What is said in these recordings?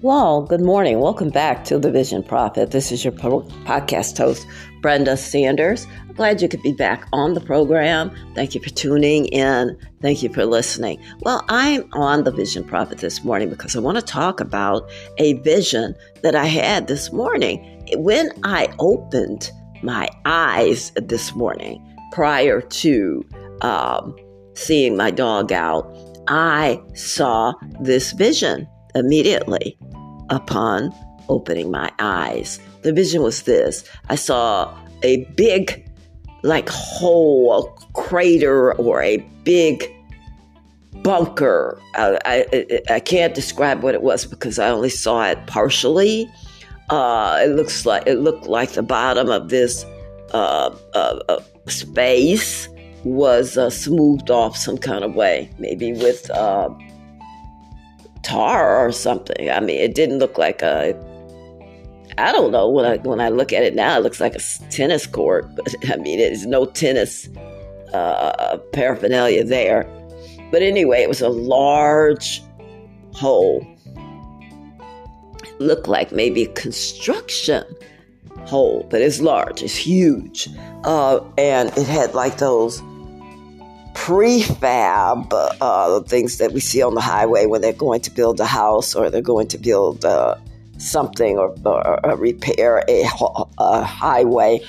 Well, good morning. Welcome back to the Vision Prophet. This is your podcast host, Brenda Sanders. I'm glad you could be back on the program. Thank you for tuning in. Thank you for listening. Well, I'm on the Vision Prophet this morning because I want to talk about a vision that I had this morning. When I opened my eyes this morning prior to um, seeing my dog out, I saw this vision immediately upon opening my eyes. The vision was this I saw a big, like, hole, a crater, or a big bunker. I, I, I can't describe what it was because I only saw it partially. Uh, it looks like it looked like the bottom of this uh, uh, uh space was uh, smoothed off some kind of way, maybe with uh, tar or something. I mean, it didn't look like a. I don't know when I when I look at it now, it looks like a tennis court, but I mean, there's no tennis uh, paraphernalia there. But anyway, it was a large hole. It looked like maybe a construction hole, but it's large, it's huge, uh, and it had like those prefab uh, things that we see on the highway when they're going to build a house or they're going to build uh, something or, or, or, repair a, a, highway.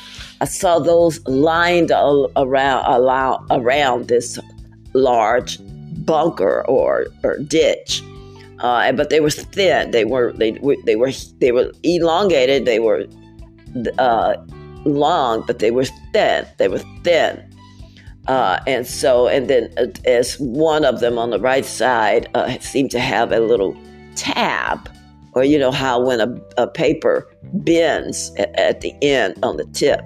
I saw those lined around around this large bunker or, or ditch. Uh, but they were thin. They were they, they were they were elongated. They were uh, long, but they were thin. They were thin. Uh, and so, and then uh, as one of them on the right side uh, seemed to have a little tab, or you know how when a, a paper bends at, at, the end on the tip.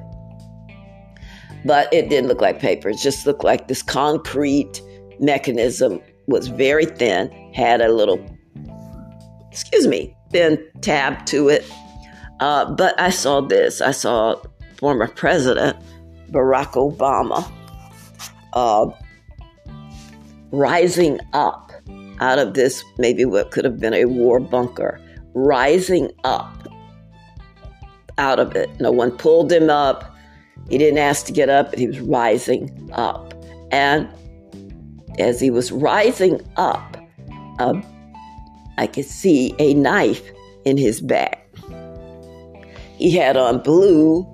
But it didn't look like paper, it just looked like this concrete mechanism was very thin, had a little, excuse me, thin tab to it. Uh, but I saw this I saw former President Barack Obama uh, rising up out of this, maybe what could have been a war bunker, rising up out of it. No one pulled him up. He didn't ask to get up, but he was rising up. And as he was rising up, uh, I could see a knife in his back. He had on blue,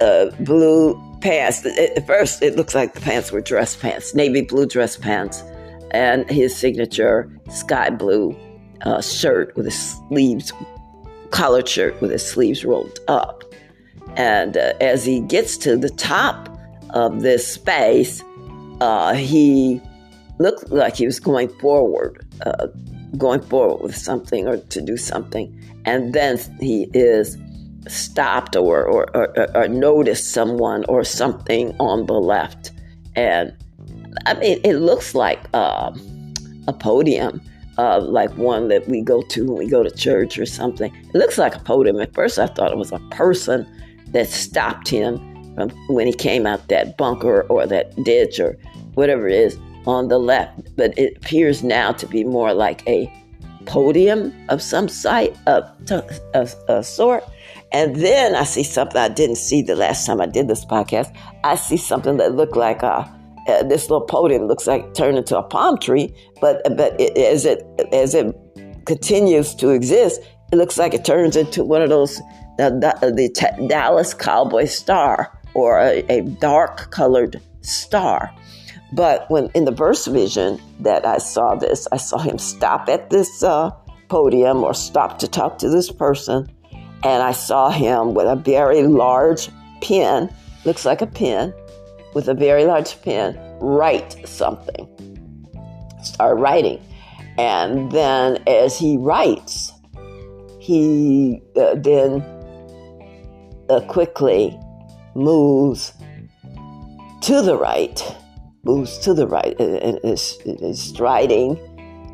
uh, blue pants. At first, it looks like the pants were dress pants, navy blue dress pants, and his signature sky blue uh, shirt with his sleeves, collared shirt with his sleeves rolled up. And uh, as he gets to the top of this space, uh, he looked like he was going forward, uh, going forward with something or to do something. And then he is stopped or, or, or, or noticed someone or something on the left. And I mean, it looks like uh, a podium, uh, like one that we go to when we go to church or something. It looks like a podium. At first, I thought it was a person that stopped him from when he came out that bunker or that ditch or whatever it is on the left. But it appears now to be more like a podium of some site of, of, of sort and then I see something I didn't see the last time I did this podcast. I see something that looked like a, uh, this little podium looks like turned into a palm tree, but but it, as it as it continues to exist, it looks like it turns into one of those the, the, the t- Dallas Cowboy star or a, a dark colored star. But when in the verse vision that I saw this, I saw him stop at this uh, podium or stop to talk to this person and I saw him with a very large pen, looks like a pen, with a very large pen, write something. Start writing. And then as he writes, he uh, then uh, quickly moves to the right, moves to the right, and is, is striding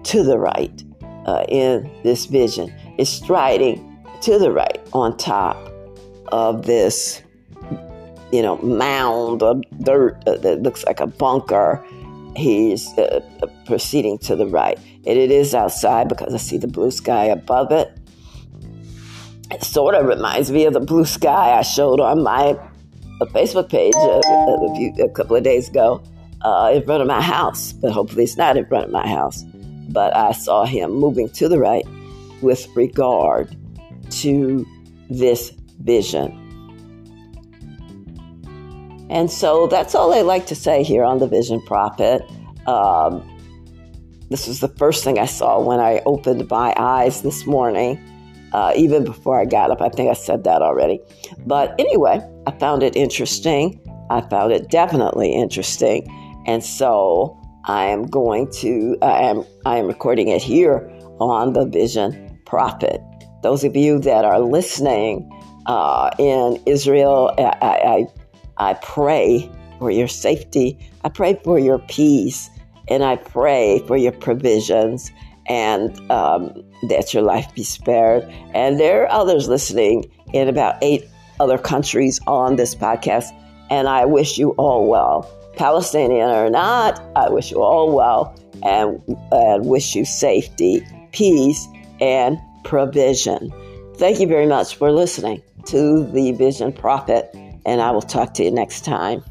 to the right uh, in this vision. Is striding to the right on top of this, you know, mound of dirt that looks like a bunker. he's uh, proceeding to the right. And it is outside because I see the blue sky above it. It sort of reminds me of the blue sky I showed on my uh, Facebook page a, a, a couple of days ago uh, in front of my house. But hopefully, it's not in front of my house. But I saw him moving to the right with regard to this vision. And so that's all I like to say here on the Vision Prophet. Um, this was the first thing I saw when I opened my eyes this morning, uh, even before I got up. I think I said that already. But anyway, I found it interesting. I found it definitely interesting. And so I am going to, I am, I am recording it here on the Vision Prophet. Those of you that are listening uh, in Israel, I, I I pray for your safety. I pray for your peace. And I pray for your provisions and um, that your life be spared. And there are others listening in about eight other countries on this podcast. And I wish you all well. Palestinian or not, I wish you all well and, and wish you safety, peace, and provision. Thank you very much for listening to the Vision Prophet and I will talk to you next time.